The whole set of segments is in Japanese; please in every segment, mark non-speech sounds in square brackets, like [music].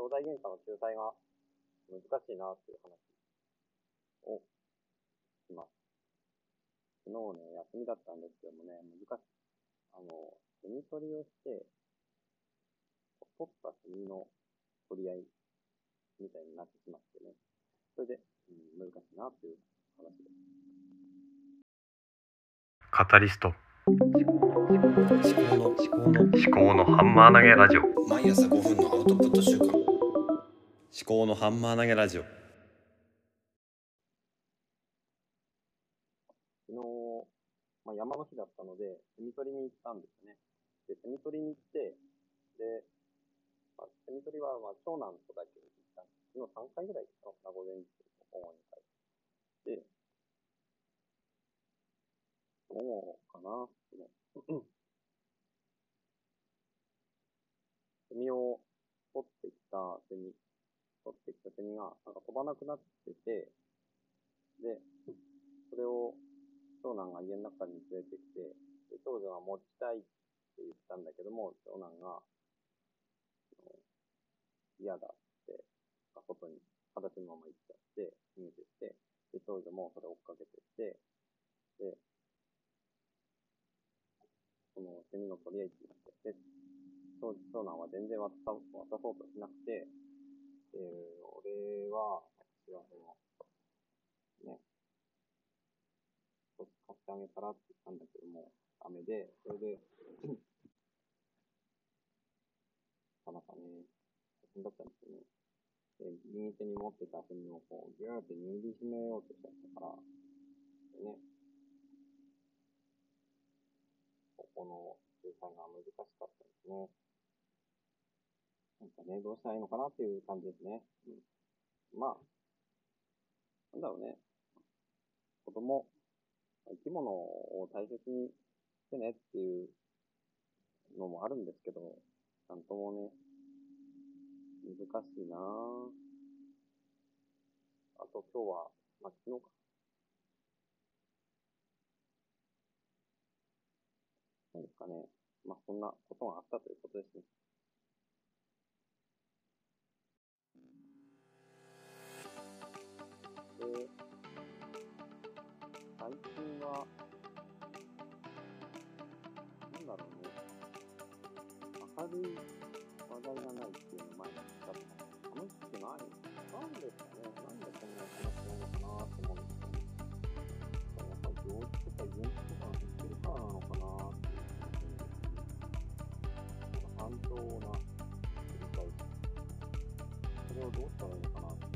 兄弟喧嘩の仲裁が難しいなっていう話をします。昨日ね、休みだったんですけどもね、難しい。あの、セミ取りをして、取ったセミの取り合いみたいになってしまってね。それで、うん、難しいなっていう話です。カタリスト思考の思考の思考のハンマー投げラジオ毎朝5分のアウトプット週間思考のハンマー投げラジオ昨日、まあ、山の日だったので、セミ取りに行ったんですね。で、セミ取りに行って、で、まあ、セミ取りは、まあ、長男とだけ行ったんです。昨日3回ぐらい行ったのかな、午前中と午後2回。で、午後かな、ね [clears throat] セミを取ってきたセミ、取ってきたセミが、なんか飛ばなくなってて、で、それを長男が家の中に連れてきて、で長女が持ちたいって言ったんだけども、長男が、嫌だって、外に、裸足のまま行っちゃって、逃げてって、で、長女もそれ追っかけてって、で、そのセミの取り合いってなって、で、長男は全然渡そうとしなくて、で、俺は、私はその、ね、少し貸してあげたらって言ったんだけども、ダメで、それで、なかなかね、大変だったんですよね。で、右手に持ってたセミをこう、ギューって握りしめようとしちゃったから、でね、ここの仲裁が難しかったですね。かね、どうしたらいいのかなっていう感じですね。うん、まあ、なんだろうね。子供、生き物を大切にしてねっていうのもあるんですけど、なんともね、難しいなあと今日は、まあ、昨日か。何ですかね。まあ、そんなことがあったということですね。最近は、なんだろうね。明るい話題がないっていうの前に言ったと思う。楽しくないなんですかね。なんでこんな話ないのかなって思うんですよね。やっぱり行事とかイベントとかが減ってるからなのかなって単調な繰り返し。それをどうしたらいいのかなって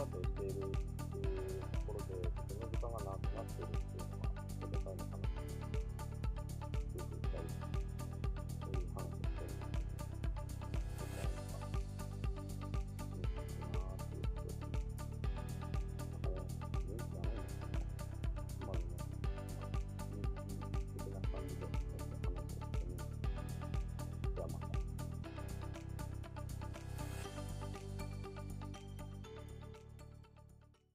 わとているところで、その時間がなくなっているっていうのは、れからの話